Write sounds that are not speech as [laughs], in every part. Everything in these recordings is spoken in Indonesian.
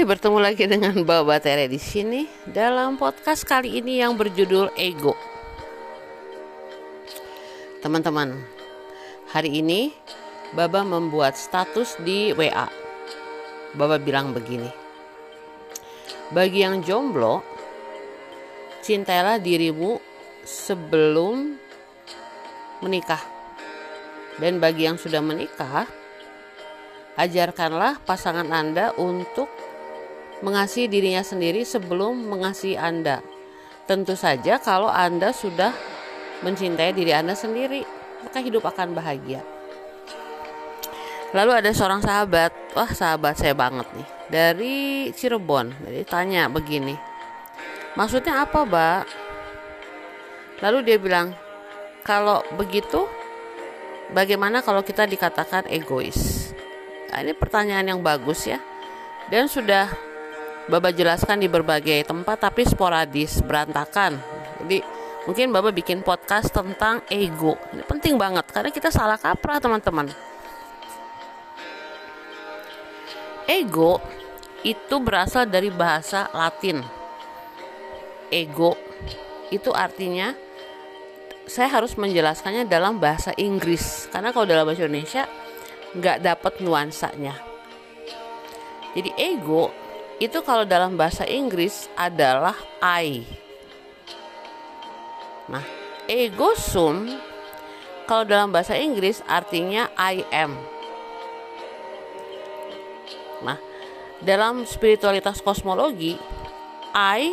Bertemu lagi dengan Baba Tere di sini dalam podcast kali ini yang berjudul Ego. Teman-teman, hari ini Baba membuat status di WA. Baba bilang begini. Bagi yang jomblo, cintailah dirimu sebelum menikah. Dan bagi yang sudah menikah, ajarkanlah pasangan Anda untuk mengasihi dirinya sendiri sebelum mengasihi Anda. Tentu saja kalau Anda sudah mencintai diri Anda sendiri, maka hidup akan bahagia. Lalu ada seorang sahabat, wah sahabat saya banget nih, dari Cirebon. Jadi tanya begini, maksudnya apa, Mbak? Lalu dia bilang, kalau begitu, bagaimana kalau kita dikatakan egois? Nah, ini pertanyaan yang bagus ya. Dan sudah Baba jelaskan di berbagai tempat tapi sporadis, berantakan. Jadi mungkin Baba bikin podcast tentang ego. Ini penting banget karena kita salah kaprah teman-teman. Ego itu berasal dari bahasa Latin. Ego itu artinya saya harus menjelaskannya dalam bahasa Inggris karena kalau dalam bahasa Indonesia nggak dapat nuansanya. Jadi ego itu kalau dalam bahasa Inggris adalah I. Nah, ego sum kalau dalam bahasa Inggris artinya I am. Nah, dalam spiritualitas kosmologi, I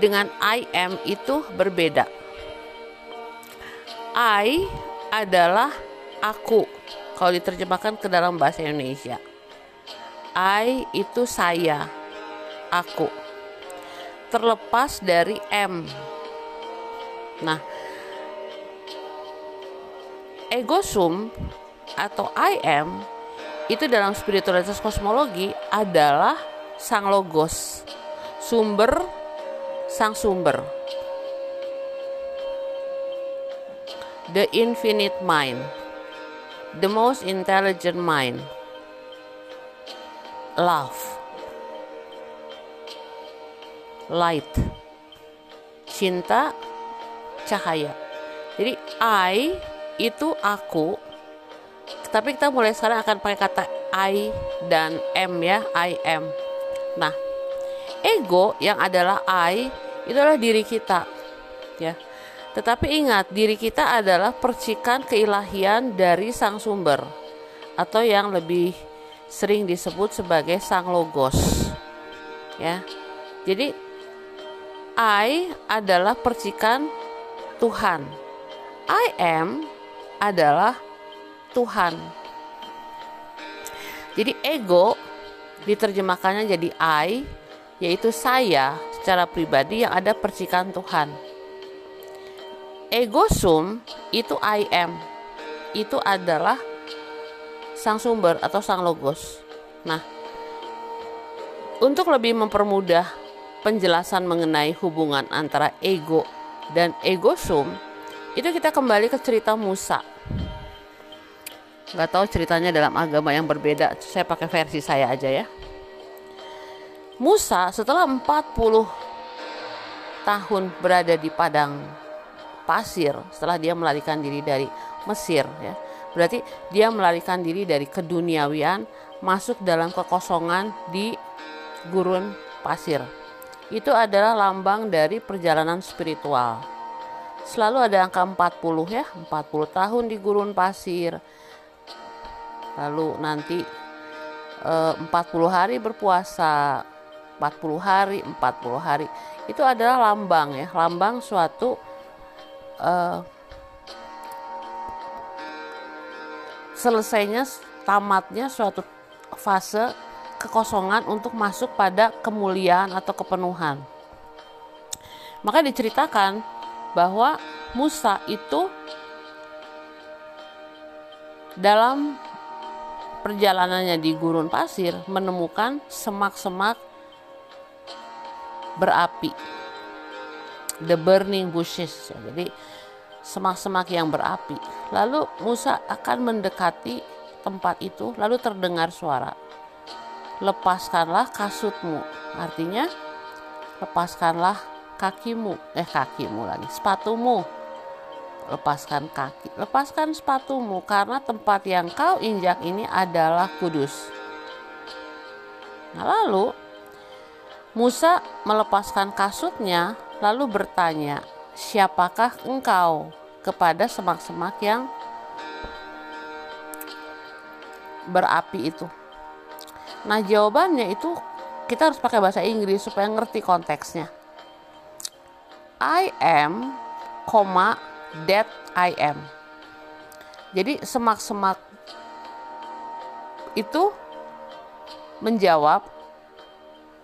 dengan I am itu berbeda. I adalah aku kalau diterjemahkan ke dalam bahasa Indonesia. I itu saya, aku. Terlepas dari M. Nah, ego sum atau I am itu dalam spiritualitas kosmologi adalah sang logos, sumber sang sumber. The infinite mind the most intelligent mind love. Light. Cinta cahaya. Jadi I itu aku. Tapi kita mulai sekarang akan pakai kata I dan M ya I am. Nah ego yang adalah I itu adalah diri kita ya. Tetapi ingat, diri kita adalah percikan keilahian dari sang sumber atau yang lebih sering disebut sebagai sang logos. Ya. Jadi I adalah percikan Tuhan. I am adalah Tuhan. Jadi ego diterjemahkannya jadi I yaitu saya secara pribadi yang ada percikan Tuhan ego sum itu I am itu adalah sang sumber atau sang logos nah untuk lebih mempermudah penjelasan mengenai hubungan antara ego dan ego sum itu kita kembali ke cerita Musa nggak tahu ceritanya dalam agama yang berbeda saya pakai versi saya aja ya Musa setelah 40 tahun berada di padang pasir setelah dia melarikan diri dari Mesir ya. Berarti dia melarikan diri dari keduniawian masuk dalam kekosongan di gurun pasir. Itu adalah lambang dari perjalanan spiritual. Selalu ada angka 40 ya, 40 tahun di gurun pasir. Lalu nanti eh, 40 hari berpuasa, 40 hari, 40 hari. Itu adalah lambang ya, lambang suatu uh, selesainya tamatnya suatu fase kekosongan untuk masuk pada kemuliaan atau kepenuhan. Maka diceritakan bahwa Musa itu dalam perjalanannya di gurun pasir menemukan semak-semak berapi the burning bushes. Jadi semak-semak yang berapi. Lalu Musa akan mendekati tempat itu, lalu terdengar suara. lepaskanlah kasutmu. Artinya lepaskanlah kakimu, eh kakimu lagi, sepatumu. Lepaskan kaki, lepaskan sepatumu karena tempat yang kau injak ini adalah kudus. Nah, lalu Musa melepaskan kasutnya lalu bertanya, "Siapakah engkau?" kepada semak-semak yang berapi itu. Nah, jawabannya itu kita harus pakai bahasa Inggris supaya ngerti konteksnya. I am, koma, that I am. Jadi semak-semak itu menjawab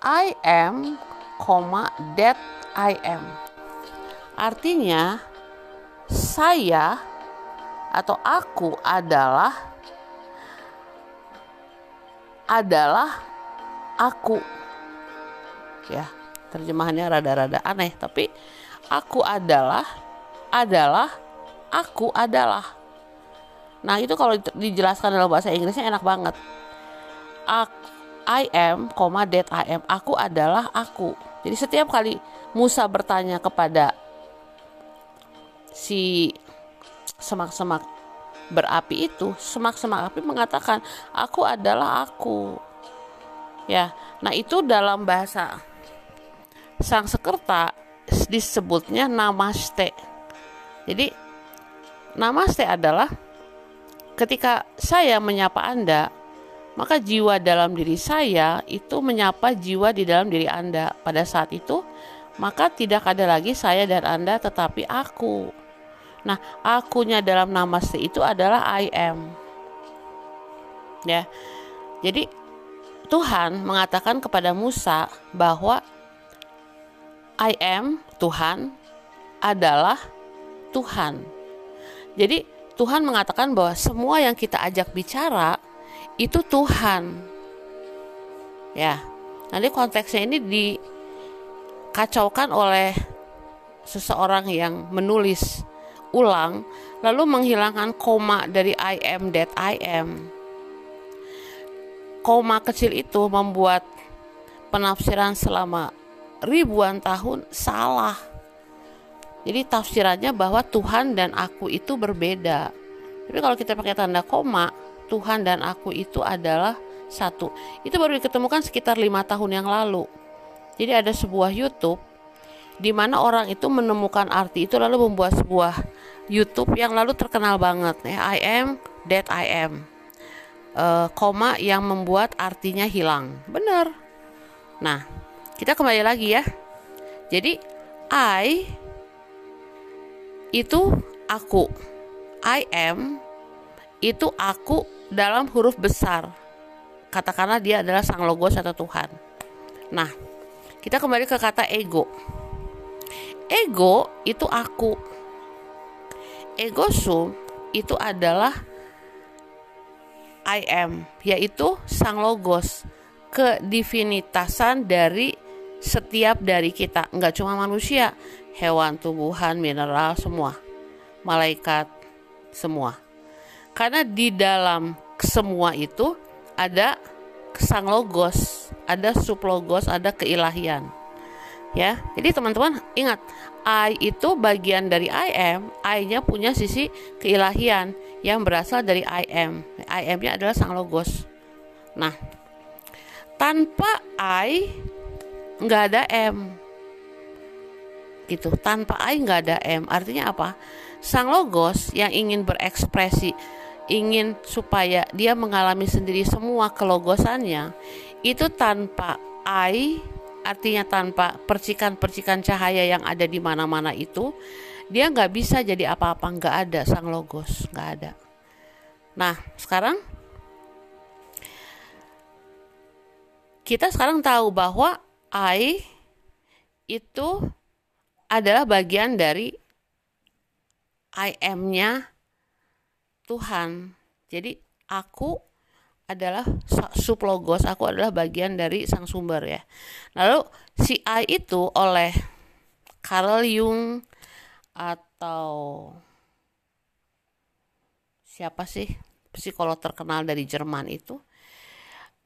I am, koma, that I am. Artinya saya atau aku adalah adalah aku. Ya, terjemahannya rada-rada aneh tapi aku adalah adalah aku adalah. Nah, itu kalau dijelaskan dalam bahasa Inggrisnya enak banget. I am, that I am. Aku adalah aku. Jadi setiap kali Musa bertanya kepada si semak-semak berapi itu, semak-semak api mengatakan, "Aku adalah aku." Ya. Nah, itu dalam bahasa Sanskerta disebutnya namaste. Jadi namaste adalah ketika saya menyapa Anda, maka jiwa dalam diri saya itu menyapa jiwa di dalam diri Anda. Pada saat itu, maka tidak ada lagi saya dan Anda tetapi aku. Nah, akunya dalam namaste itu adalah I am. Ya. Jadi Tuhan mengatakan kepada Musa bahwa I am Tuhan adalah Tuhan. Jadi Tuhan mengatakan bahwa semua yang kita ajak bicara itu Tuhan. Ya. Nanti konteksnya ini dikacaukan oleh seseorang yang menulis ulang lalu menghilangkan koma dari I am that I am. Koma kecil itu membuat penafsiran selama ribuan tahun salah. Jadi tafsirannya bahwa Tuhan dan aku itu berbeda. Tapi kalau kita pakai tanda koma, Tuhan dan aku itu adalah satu. Itu baru diketemukan sekitar lima tahun yang lalu. Jadi ada sebuah YouTube di mana orang itu menemukan arti itu lalu membuat sebuah YouTube yang lalu terkenal banget ya I am that I am. Uh, koma yang membuat artinya hilang. Benar. Nah, kita kembali lagi ya. Jadi I itu aku. I am itu aku dalam huruf besar. Katakanlah dia adalah sang logos atau Tuhan. Nah, kita kembali ke kata ego. Ego itu aku. Ego sum itu adalah I am, yaitu sang logos, kedivinitasan dari setiap dari kita. Nggak cuma manusia hewan tumbuhan mineral semua. Malaikat semua. Karena di dalam semua itu ada sang logos ada sublogos ada keilahian. Ya jadi teman-teman ingat I itu bagian dari I am I-nya punya sisi keilahian yang berasal dari I am. I am-nya adalah sang logos. Nah tanpa I nggak ada M. Gitu tanpa I nggak ada M. Artinya apa? Sang logos yang ingin berekspresi ingin supaya dia mengalami sendiri semua kelogosannya itu tanpa I artinya tanpa percikan-percikan cahaya yang ada di mana-mana itu dia nggak bisa jadi apa-apa nggak ada sang logos nggak ada nah sekarang kita sekarang tahu bahwa I itu adalah bagian dari I am-nya Tuhan. Jadi aku adalah sublogos, aku adalah bagian dari sang sumber ya. Lalu si I itu oleh Carl Jung atau siapa sih psikolog terkenal dari Jerman itu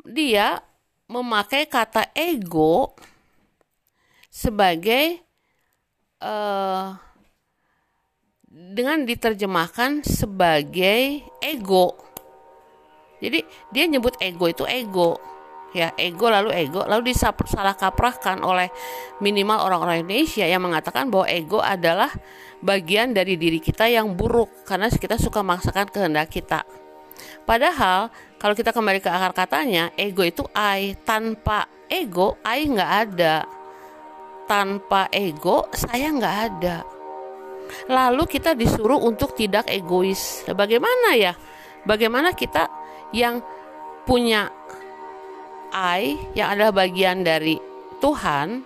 dia memakai kata ego sebagai uh, dengan diterjemahkan sebagai ego. Jadi dia nyebut ego itu ego ya ego lalu ego lalu disalah kaprahkan oleh minimal orang-orang Indonesia yang mengatakan bahwa ego adalah bagian dari diri kita yang buruk karena kita suka memaksakan kehendak kita. Padahal kalau kita kembali ke akar katanya, ego itu I. Tanpa ego, I nggak ada. Tanpa ego, saya nggak ada. Lalu kita disuruh untuk tidak egois. Bagaimana ya? Bagaimana kita yang punya I yang adalah bagian dari Tuhan,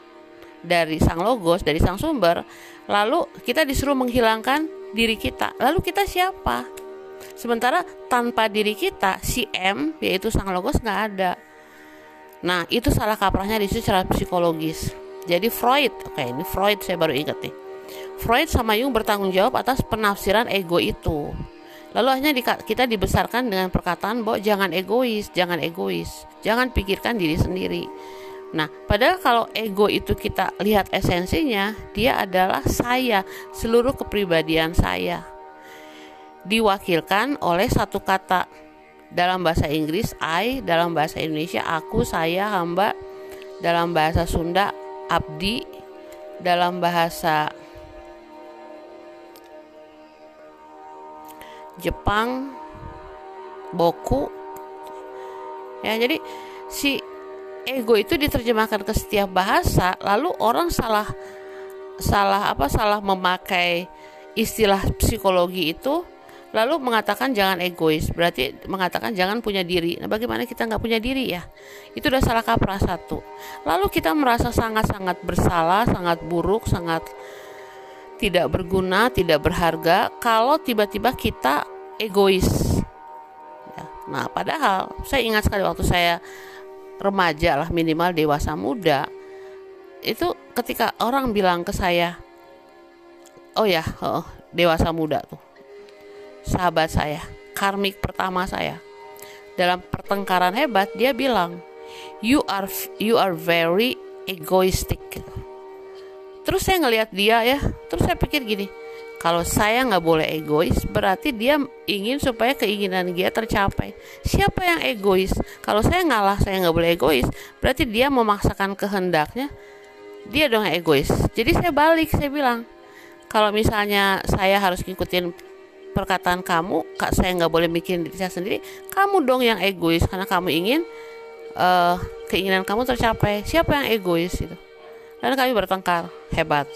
dari Sang Logos, dari Sang Sumber, lalu kita disuruh menghilangkan diri kita. Lalu kita siapa? Sementara tanpa diri kita, si M yaitu Sang Logos nggak ada. Nah, itu salah kaprahnya di situ secara psikologis. Jadi Freud, oke ini Freud saya baru ingat nih. Freud sama Jung bertanggung jawab atas penafsiran ego itu. Lalu akhirnya kita dibesarkan dengan perkataan bahwa jangan egois, jangan egois, jangan pikirkan diri sendiri. Nah, padahal kalau ego itu kita lihat esensinya, dia adalah saya, seluruh kepribadian saya. Diwakilkan oleh satu kata dalam bahasa Inggris I, dalam bahasa Indonesia aku, saya, hamba, dalam bahasa Sunda abdi, dalam bahasa Jepang boku. Ya jadi si ego itu diterjemahkan ke setiap bahasa lalu orang salah salah apa salah memakai istilah psikologi itu lalu mengatakan jangan egois. Berarti mengatakan jangan punya diri. Nah bagaimana kita nggak punya diri ya? Itu udah salah kaprah satu. Lalu kita merasa sangat sangat bersalah sangat buruk sangat tidak berguna, tidak berharga kalau tiba-tiba kita egois. Ya, nah, padahal saya ingat sekali waktu saya remaja lah minimal dewasa muda itu ketika orang bilang ke saya, oh ya, oh, dewasa muda tuh, sahabat saya, karmik pertama saya, dalam pertengkaran hebat dia bilang, you are you are very egoistic. Terus saya ngelihat dia ya, terus saya pikir gini, kalau saya nggak boleh egois, berarti dia ingin supaya keinginan dia tercapai. Siapa yang egois? Kalau saya ngalah, saya nggak boleh egois, berarti dia memaksakan kehendaknya. Dia dong egois. Jadi saya balik, saya bilang, kalau misalnya saya harus ngikutin perkataan kamu, kak saya nggak boleh bikin diri saya sendiri, kamu dong yang egois karena kamu ingin uh, keinginan kamu tercapai. Siapa yang egois itu? Dan kami bertengkar hebat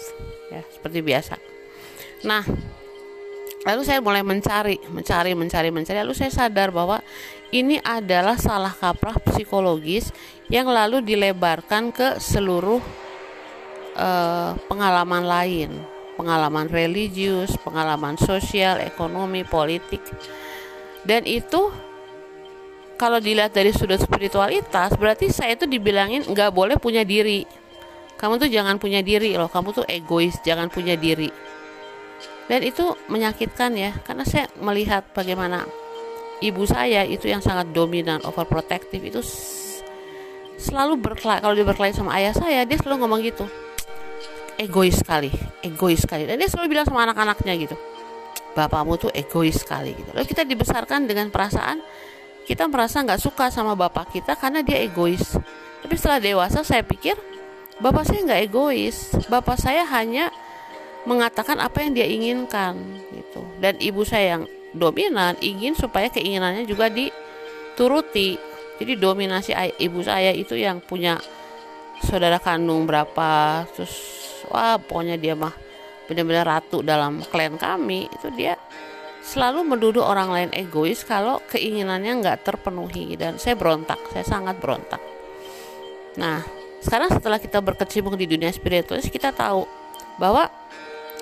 ya seperti biasa. Nah lalu saya mulai mencari mencari mencari mencari. Lalu saya sadar bahwa ini adalah salah kaprah psikologis yang lalu dilebarkan ke seluruh uh, pengalaman lain. Pengalaman religius pengalaman sosial ekonomi politik. Dan itu kalau dilihat dari sudut spiritualitas berarti saya itu dibilangin nggak boleh punya diri kamu tuh jangan punya diri loh. Kamu tuh egois jangan punya diri. Dan itu menyakitkan ya karena saya melihat bagaimana ibu saya itu yang sangat dominan overprotective itu selalu berkelahi kalau dia berkelahi sama ayah saya dia selalu ngomong gitu. Egois sekali egois sekali. Dan dia selalu bilang sama anak-anaknya gitu bapakmu tuh egois sekali gitu. Lalu kita dibesarkan dengan perasaan kita merasa nggak suka sama bapak kita karena dia egois. Tapi setelah dewasa saya pikir Bapak saya nggak egois. Bapak saya hanya mengatakan apa yang dia inginkan gitu. Dan ibu saya yang dominan ingin supaya keinginannya juga dituruti. Jadi dominasi ibu saya itu yang punya saudara kandung berapa terus wah pokoknya dia mah benar-benar ratu dalam klan kami itu dia selalu menuduh orang lain egois kalau keinginannya nggak terpenuhi dan saya berontak saya sangat berontak nah sekarang setelah kita berkecimpung di dunia spiritualis kita tahu bahwa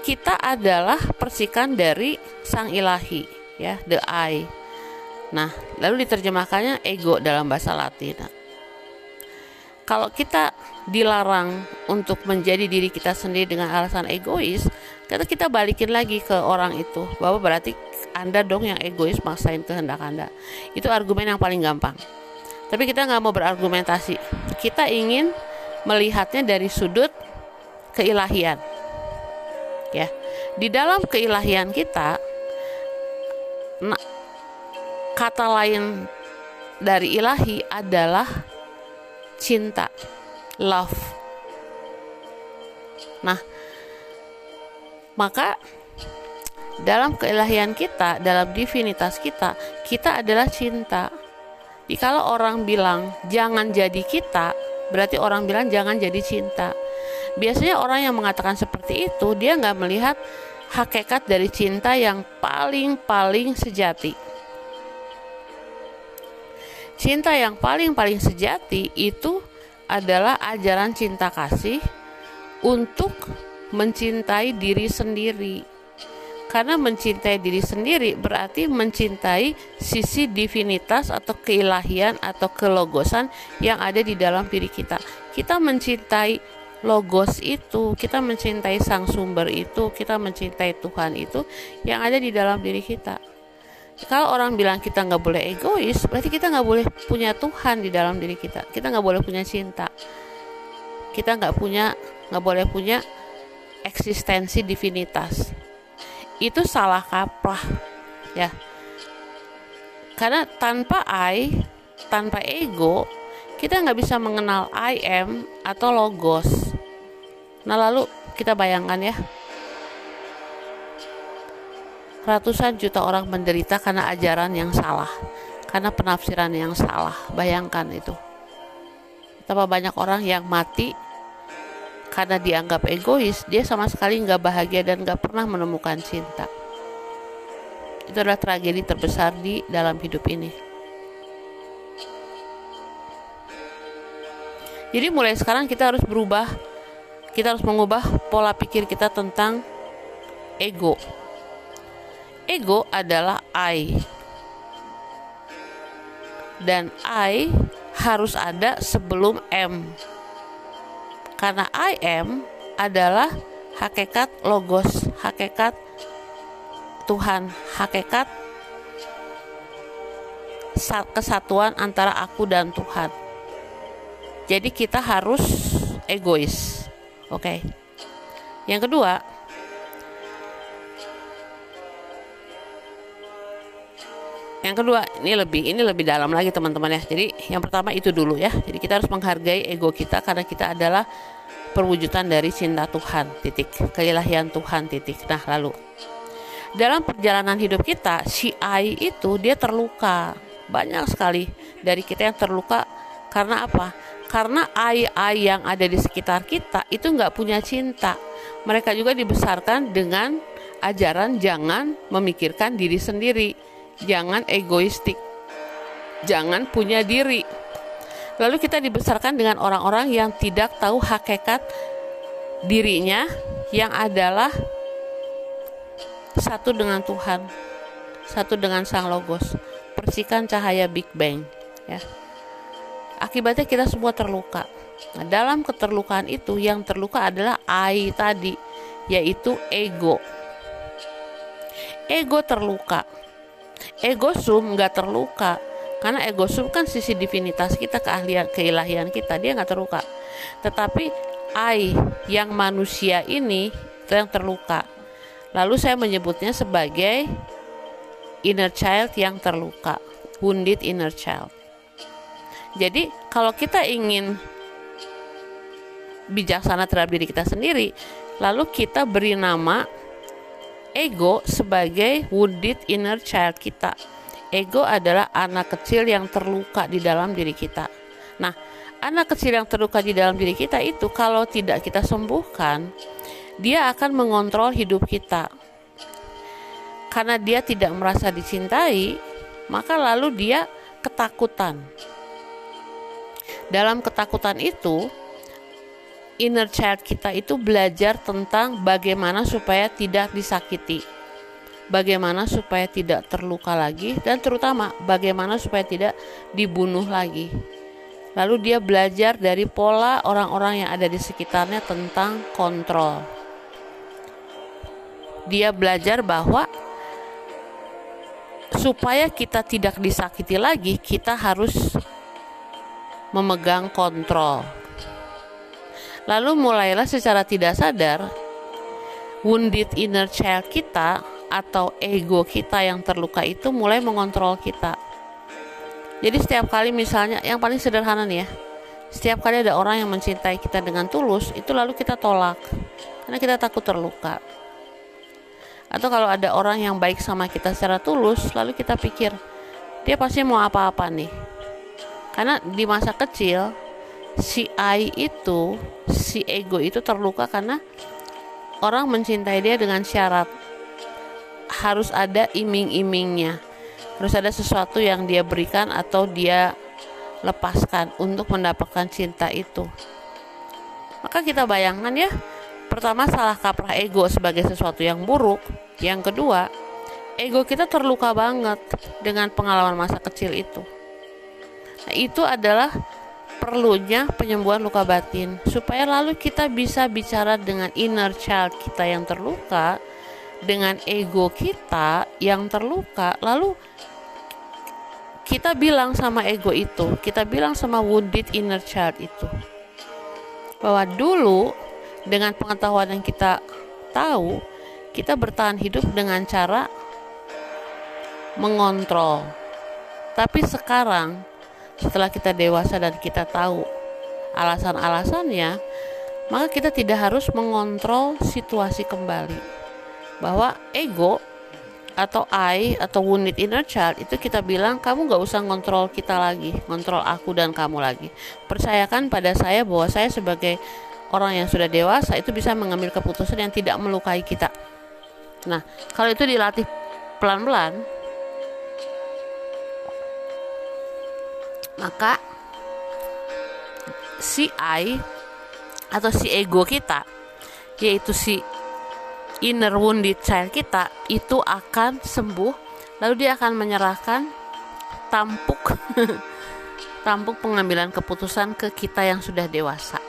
kita adalah persikan dari sang ilahi ya the I. Nah lalu diterjemahkannya ego dalam bahasa Latin. Kalau kita dilarang untuk menjadi diri kita sendiri dengan alasan egois kita kita balikin lagi ke orang itu bahwa berarti anda dong yang egois maksain kehendak anda. Itu argumen yang paling gampang Tapi kita nggak mau berargumentasi. Kita ingin melihatnya dari sudut keilahian. Ya, di dalam keilahian kita, kata lain dari ilahi adalah cinta, love. Nah, maka dalam keilahian kita, dalam divinitas kita, kita adalah cinta. Kalau orang bilang jangan jadi kita, berarti orang bilang jangan jadi cinta. Biasanya orang yang mengatakan seperti itu, dia nggak melihat hakikat dari cinta yang paling-paling sejati. Cinta yang paling-paling sejati itu adalah ajaran cinta kasih untuk mencintai diri sendiri karena mencintai diri sendiri berarti mencintai sisi divinitas atau keilahian atau kelogosan yang ada di dalam diri kita. Kita mencintai logos itu, kita mencintai sang sumber itu, kita mencintai Tuhan itu yang ada di dalam diri kita. Kalau orang bilang kita nggak boleh egois, berarti kita nggak boleh punya Tuhan di dalam diri kita. Kita nggak boleh punya cinta. Kita nggak punya, nggak boleh punya eksistensi divinitas itu salah kaprah ya. Karena tanpa I tanpa ego kita nggak bisa mengenal I am atau logos. Nah lalu kita bayangkan ya. Ratusan juta orang menderita karena ajaran yang salah karena penafsiran yang salah. Bayangkan itu. Betapa banyak orang yang mati karena dianggap egois, dia sama sekali nggak bahagia dan nggak pernah menemukan cinta. Itu adalah tragedi terbesar di dalam hidup ini. Jadi mulai sekarang kita harus berubah, kita harus mengubah pola pikir kita tentang ego. Ego adalah I. Dan I harus ada sebelum M karena I am adalah hakikat logos, hakikat Tuhan, hakikat kesatuan antara aku dan Tuhan. Jadi kita harus egois. Oke. Okay. Yang kedua, Yang kedua, ini lebih ini lebih dalam lagi teman-teman ya. Jadi yang pertama itu dulu ya. Jadi kita harus menghargai ego kita karena kita adalah perwujudan dari cinta Tuhan. Titik. Keilahian Tuhan. Titik. Nah, lalu dalam perjalanan hidup kita, si I itu dia terluka. Banyak sekali dari kita yang terluka karena apa? Karena I-I yang ada di sekitar kita itu nggak punya cinta. Mereka juga dibesarkan dengan ajaran jangan memikirkan diri sendiri jangan egoistik, jangan punya diri. Lalu kita dibesarkan dengan orang-orang yang tidak tahu hakikat dirinya yang adalah satu dengan Tuhan, satu dengan Sang Logos, persikan cahaya Big Bang, ya. Akibatnya kita semua terluka. Nah, dalam keterlukaan itu yang terluka adalah I tadi, yaitu ego. Ego terluka ego sum nggak terluka. Karena ego sum kan sisi divinitas kita keahlian keilahian kita dia nggak terluka. Tetapi I yang manusia ini yang terluka. Lalu saya menyebutnya sebagai inner child yang terluka wounded inner child. Jadi kalau kita ingin bijaksana terhadap diri kita sendiri lalu kita beri nama ego sebagai wounded inner child kita. Ego adalah anak kecil yang terluka di dalam diri kita. Nah, anak kecil yang terluka di dalam diri kita itu kalau tidak kita sembuhkan, dia akan mengontrol hidup kita. Karena dia tidak merasa dicintai, maka lalu dia ketakutan. Dalam ketakutan itu, inner child kita itu belajar tentang bagaimana supaya tidak disakiti, bagaimana supaya tidak terluka lagi, dan terutama bagaimana supaya tidak dibunuh lagi. Lalu dia belajar dari pola orang-orang yang ada di sekitarnya tentang kontrol. Dia belajar bahwa supaya kita tidak disakiti lagi, kita harus memegang kontrol. Lalu mulailah secara tidak sadar wounded inner child kita atau ego kita yang terluka itu mulai mengontrol kita. Jadi setiap kali misalnya yang paling sederhana nih ya, setiap kali ada orang yang mencintai kita dengan tulus, itu lalu kita tolak karena kita takut terluka. Atau kalau ada orang yang baik sama kita secara tulus, lalu kita pikir dia pasti mau apa-apa nih. Karena di masa kecil si I itu, si ego itu terluka karena orang mencintai dia dengan syarat harus ada iming-imingnya. Harus ada sesuatu yang dia berikan atau dia lepaskan untuk mendapatkan cinta itu. Maka kita bayangkan ya pertama salah kaprah ego sebagai sesuatu yang buruk. Yang kedua ego kita terluka banget dengan pengalaman masa kecil itu. Nah, itu adalah perlunya penyembuhan luka batin. Supaya lalu kita bisa bicara dengan inner child kita yang terluka dengan ego kita yang terluka lalu kita bilang sama ego itu kita bilang sama wounded inner child itu bahwa dulu dengan pengetahuan yang kita tahu kita bertahan hidup dengan cara mengontrol. Tapi sekarang setelah kita dewasa dan kita tahu alasan-alasannya, maka kita tidak harus mengontrol situasi kembali. Bahwa ego atau I atau wounded inner child itu kita bilang kamu gak usah ngontrol kita lagi, ngontrol aku dan kamu lagi. Percayakan pada saya bahwa saya sebagai orang yang sudah dewasa itu bisa mengambil keputusan yang tidak melukai kita. Nah, kalau itu dilatih pelan-pelan, maka si I atau si ego kita yaitu si inner wounded child kita itu akan sembuh lalu dia akan menyerahkan tampuk [laughs] tampuk pengambilan keputusan ke kita yang sudah dewasa.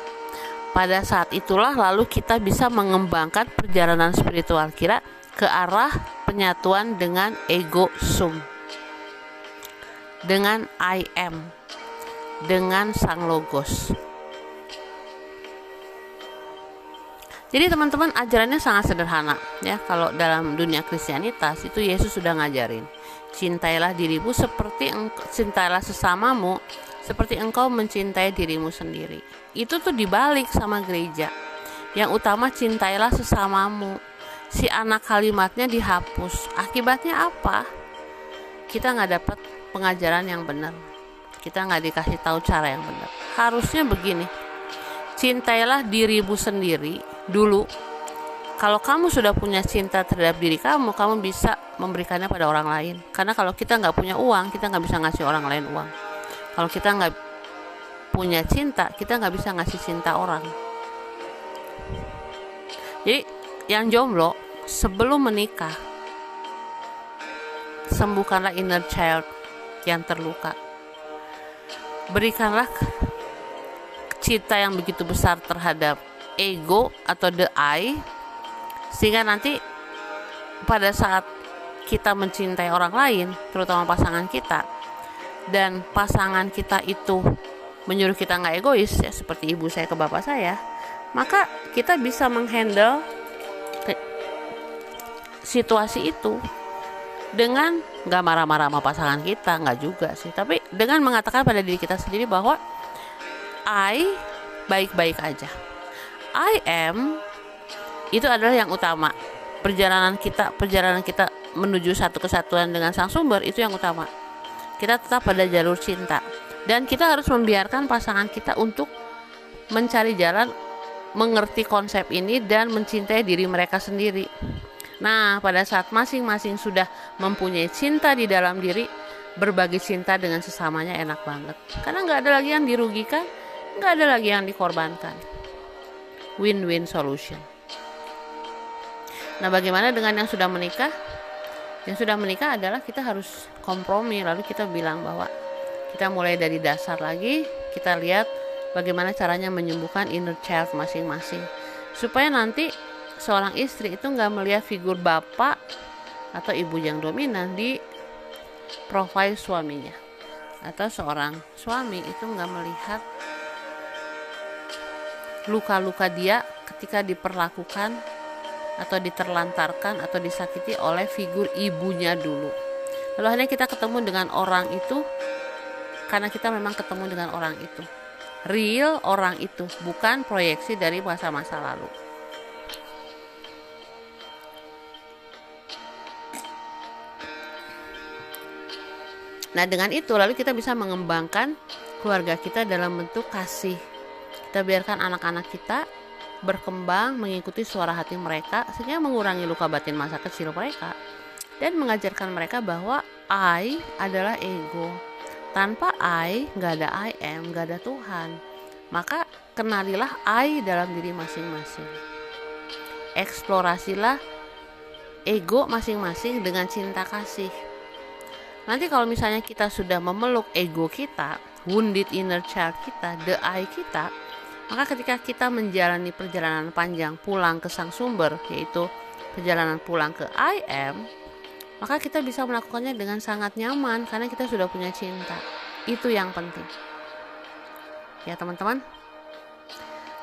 Pada saat itulah lalu kita bisa mengembangkan perjalanan spiritual kita ke arah penyatuan dengan ego sum dengan I am dengan sang logos. Jadi teman-teman ajarannya sangat sederhana ya. Kalau dalam dunia Kristianitas itu Yesus sudah ngajarin, cintailah dirimu seperti cintailah sesamamu seperti engkau mencintai dirimu sendiri. Itu tuh dibalik sama gereja. Yang utama cintailah sesamamu. Si anak kalimatnya dihapus. Akibatnya apa? Kita nggak dapat pengajaran yang benar kita nggak dikasih tahu cara yang benar. Harusnya begini. Cintailah dirimu sendiri dulu. Kalau kamu sudah punya cinta terhadap diri kamu kamu bisa memberikannya pada orang lain. Karena kalau kita nggak punya uang kita nggak bisa ngasih orang lain uang. Kalau kita nggak punya cinta kita nggak bisa ngasih cinta orang. Jadi yang jomblo sebelum menikah sembuhkanlah inner child yang terluka berikanlah cinta yang begitu besar terhadap ego atau the I sehingga nanti pada saat kita mencintai orang lain terutama pasangan kita dan pasangan kita itu menyuruh kita nggak egois ya seperti ibu saya ke bapak saya maka kita bisa menghandle situasi itu dengan nggak marah-marah sama pasangan kita nggak juga sih. Tapi dengan mengatakan pada diri kita sendiri bahwa I baik-baik aja. I am itu adalah yang utama. Perjalanan kita perjalanan kita menuju satu kesatuan dengan sang sumber itu yang utama. Kita tetap pada jalur cinta. Dan kita harus membiarkan pasangan kita untuk mencari jalan mengerti konsep ini dan mencintai diri mereka sendiri Nah, pada saat masing-masing sudah mempunyai cinta di dalam diri, berbagi cinta dengan sesamanya enak banget. Karena nggak ada lagi yang dirugikan, nggak ada lagi yang dikorbankan. Win-win solution. Nah, bagaimana dengan yang sudah menikah? Yang sudah menikah adalah kita harus kompromi, lalu kita bilang bahwa kita mulai dari dasar lagi, kita lihat bagaimana caranya menyembuhkan inner child masing-masing. Supaya nanti seorang istri itu nggak melihat figur bapak atau ibu yang dominan di profil suaminya atau seorang suami itu nggak melihat luka-luka dia ketika diperlakukan atau diterlantarkan atau disakiti oleh figur ibunya dulu. Lalu akhirnya kita ketemu dengan orang itu karena kita memang ketemu dengan orang itu. Real orang itu, bukan proyeksi dari masa-masa lalu. Nah, dengan itu lalu kita bisa mengembangkan keluarga kita dalam bentuk kasih. Kita biarkan anak-anak kita berkembang mengikuti suara hati mereka sehingga mengurangi luka batin masa kecil mereka dan mengajarkan mereka bahwa I adalah ego. Tanpa I nggak ada I am, nggak ada Tuhan. Maka kenalilah I dalam diri masing-masing. Eksplorasilah ego masing-masing dengan cinta kasih Nanti kalau misalnya kita sudah memeluk ego kita, wounded inner child kita, the I kita, maka ketika kita menjalani perjalanan panjang pulang ke sang sumber, yaitu perjalanan pulang ke I am, maka kita bisa melakukannya dengan sangat nyaman karena kita sudah punya cinta. Itu yang penting. Ya teman-teman.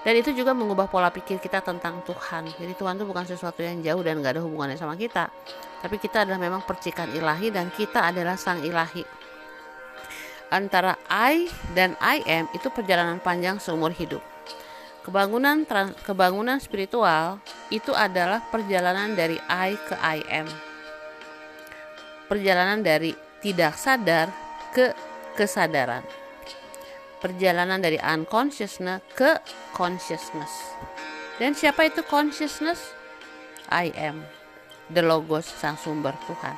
Dan itu juga mengubah pola pikir kita tentang Tuhan. Jadi Tuhan itu bukan sesuatu yang jauh dan gak ada hubungannya sama kita. Tapi kita adalah memang percikan ilahi dan kita adalah sang ilahi. Antara I dan I am itu perjalanan panjang seumur hidup. Kebangunan kebangunan spiritual itu adalah perjalanan dari I ke I am. Perjalanan dari tidak sadar ke kesadaran perjalanan dari unconsciousness ke consciousness. Dan siapa itu consciousness? I am, the logos sang sumber Tuhan.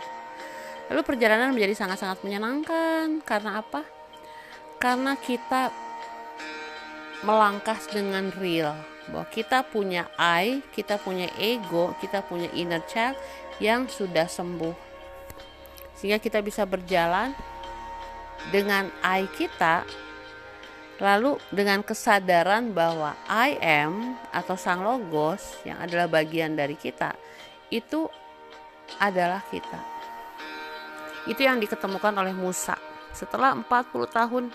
Lalu perjalanan menjadi sangat-sangat menyenangkan karena apa? Karena kita melangkah dengan real bahwa kita punya I, kita punya ego, kita punya inner child yang sudah sembuh. Sehingga kita bisa berjalan dengan I kita Lalu dengan kesadaran bahwa I am atau sang logos yang adalah bagian dari kita itu adalah kita. Itu yang diketemukan oleh Musa setelah 40 tahun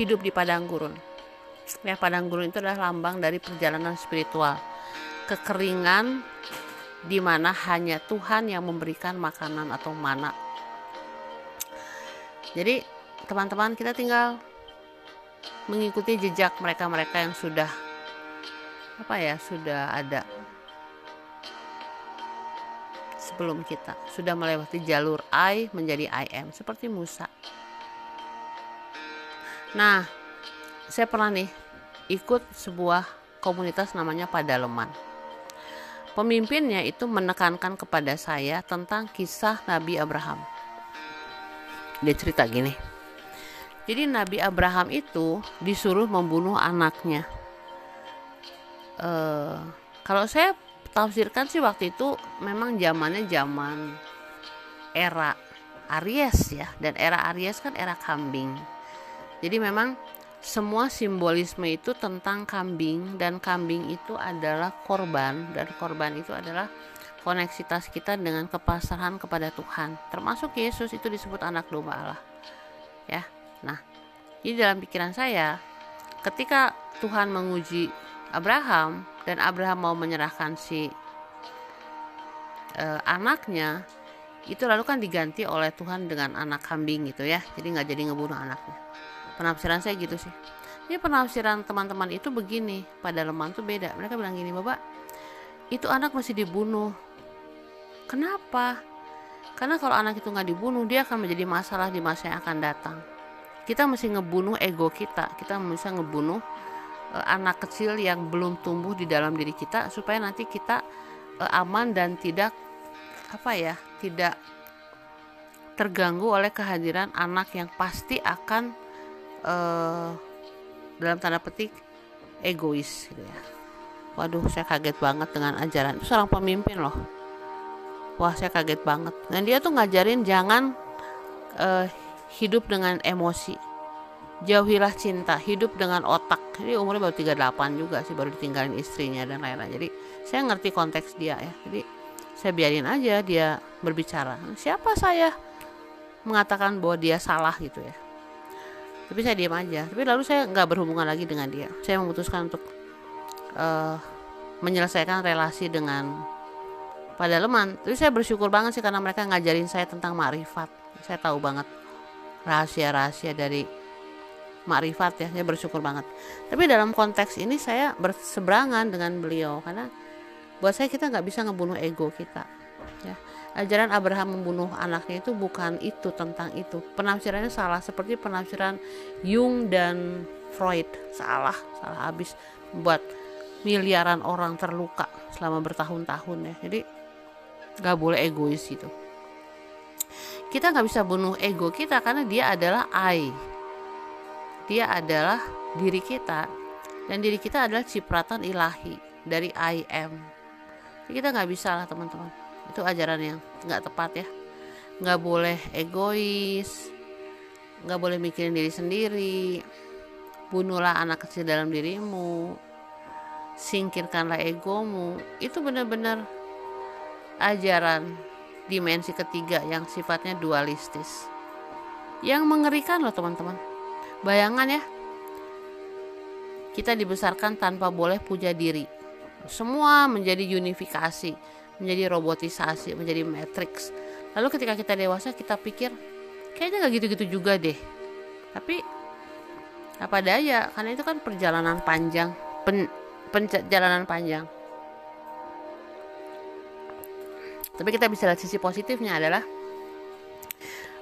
hidup di padang gurun. Ya, padang gurun itu adalah lambang dari perjalanan spiritual. Kekeringan di mana hanya Tuhan yang memberikan makanan atau mana. Jadi teman-teman kita tinggal mengikuti jejak mereka-mereka yang sudah apa ya sudah ada sebelum kita sudah melewati jalur I menjadi I am seperti Musa. Nah, saya pernah nih ikut sebuah komunitas namanya Padaleman. Pemimpinnya itu menekankan kepada saya tentang kisah Nabi Abraham. Dia cerita gini, jadi Nabi Abraham itu disuruh membunuh anaknya. Uh, kalau saya tafsirkan sih waktu itu memang zamannya zaman era Aries ya dan era Aries kan era kambing. Jadi memang semua simbolisme itu tentang kambing dan kambing itu adalah korban dan korban itu adalah koneksitas kita dengan kepasrahan kepada Tuhan. Termasuk Yesus itu disebut anak domba Allah. Ya. Nah, jadi dalam pikiran saya, ketika Tuhan menguji Abraham dan Abraham mau menyerahkan si e, anaknya, itu lalu kan diganti oleh Tuhan dengan anak kambing gitu ya. Jadi nggak jadi ngebunuh anaknya. Penafsiran saya gitu sih. Ini penafsiran teman-teman itu begini, pada lemah tuh beda. Mereka bilang gini, Bapak, itu anak masih dibunuh. Kenapa? Karena kalau anak itu nggak dibunuh, dia akan menjadi masalah di masa yang akan datang kita mesti ngebunuh ego kita. Kita bisa ngebunuh uh, anak kecil yang belum tumbuh di dalam diri kita supaya nanti kita uh, aman dan tidak apa ya tidak terganggu oleh kehadiran anak yang pasti akan uh, dalam tanda petik egois gitu ya. Waduh saya kaget banget dengan ajaran. Itu seorang pemimpin loh. Wah saya kaget banget. Dan dia tuh ngajarin jangan uh, hidup dengan emosi. Jauhilah cinta hidup dengan otak. Jadi umurnya baru 38 juga sih baru ditinggalin istrinya dan lain-lain. Jadi saya ngerti konteks dia ya. Jadi saya biarin aja dia berbicara. Siapa saya mengatakan bahwa dia salah gitu ya. Tapi saya diam aja. Tapi lalu saya nggak berhubungan lagi dengan dia. Saya memutuskan untuk uh, menyelesaikan relasi dengan pada leman tapi saya bersyukur banget sih karena mereka ngajarin saya tentang makrifat. Saya tahu banget rahasia-rahasia dari makrifat ya. Saya bersyukur banget. Tapi dalam konteks ini saya berseberangan dengan beliau. Karena buat saya kita nggak bisa ngebunuh ego kita ya. Ajaran Abraham membunuh anaknya itu bukan itu tentang itu. Penafsirannya salah seperti penafsiran Jung dan Freud. Salah salah habis buat miliaran orang terluka selama bertahun-tahun ya. Jadi nggak boleh egois itu kita nggak bisa bunuh ego kita karena dia adalah I. Dia adalah diri kita. Dan diri kita adalah cipratan ilahi dari I am. Jadi kita nggak bisa lah teman-teman. Itu ajaran yang nggak tepat ya. Nggak boleh egois. Nggak boleh mikirin diri sendiri. Bunuhlah anak kecil dalam dirimu. Singkirkanlah egomu. Itu benar-benar ajaran dimensi ketiga yang sifatnya dualistis. Yang mengerikan loh teman-teman. Bayangan ya. Kita dibesarkan tanpa boleh puja diri. Semua menjadi unifikasi menjadi robotisasi menjadi matrix. Lalu ketika kita dewasa kita pikir kayaknya nggak gitu-gitu juga deh. Tapi apa daya? Karena itu kan perjalanan panjang. Pen, perjalanan panjang tapi kita bisa lihat sisi positifnya adalah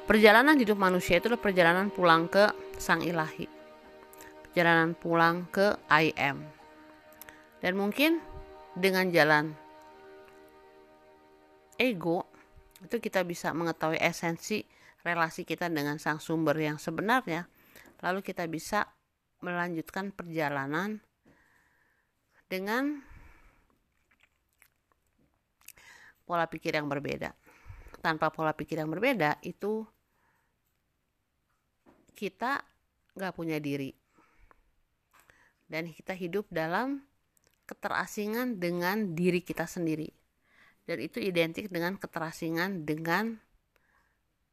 perjalanan hidup manusia itu adalah perjalanan pulang ke sang ilahi. Perjalanan pulang ke I am. Dan mungkin dengan jalan ego itu kita bisa mengetahui esensi relasi kita dengan sang sumber yang sebenarnya. Lalu kita bisa melanjutkan perjalanan dengan pola pikir yang berbeda. Tanpa pola pikir yang berbeda itu kita nggak punya diri. Dan kita hidup dalam keterasingan dengan diri kita sendiri. Dan itu identik dengan keterasingan dengan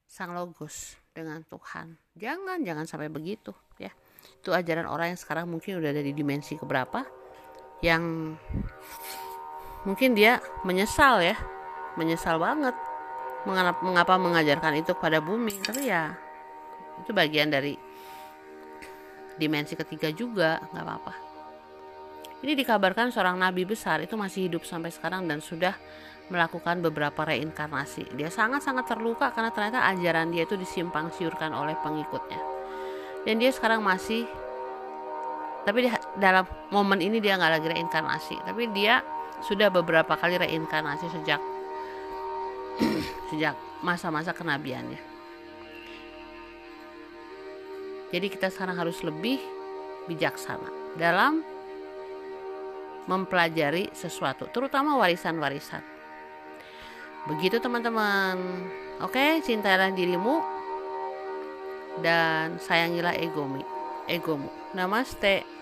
sang logos, dengan Tuhan. Jangan, jangan sampai begitu ya. Itu ajaran orang yang sekarang mungkin udah ada di dimensi keberapa yang mungkin dia menyesal ya menyesal banget. Mengapa, mengapa mengajarkan itu pada bumi? Tapi ya itu bagian dari dimensi ketiga juga nggak apa-apa. Ini dikabarkan seorang nabi besar itu masih hidup sampai sekarang dan sudah melakukan beberapa reinkarnasi. Dia sangat-sangat terluka karena ternyata ajaran dia itu disimpang siurkan oleh pengikutnya. Dan dia sekarang masih tapi di, dalam momen ini dia nggak lagi reinkarnasi. Tapi dia sudah beberapa kali reinkarnasi sejak [clears throat] sejak masa-masa kenabiannya. Jadi kita sekarang harus lebih bijaksana dalam mempelajari sesuatu, terutama warisan-warisan. Begitu teman-teman. Oke, cintailah dirimu dan sayangilah egomu. Egomu. Namaste.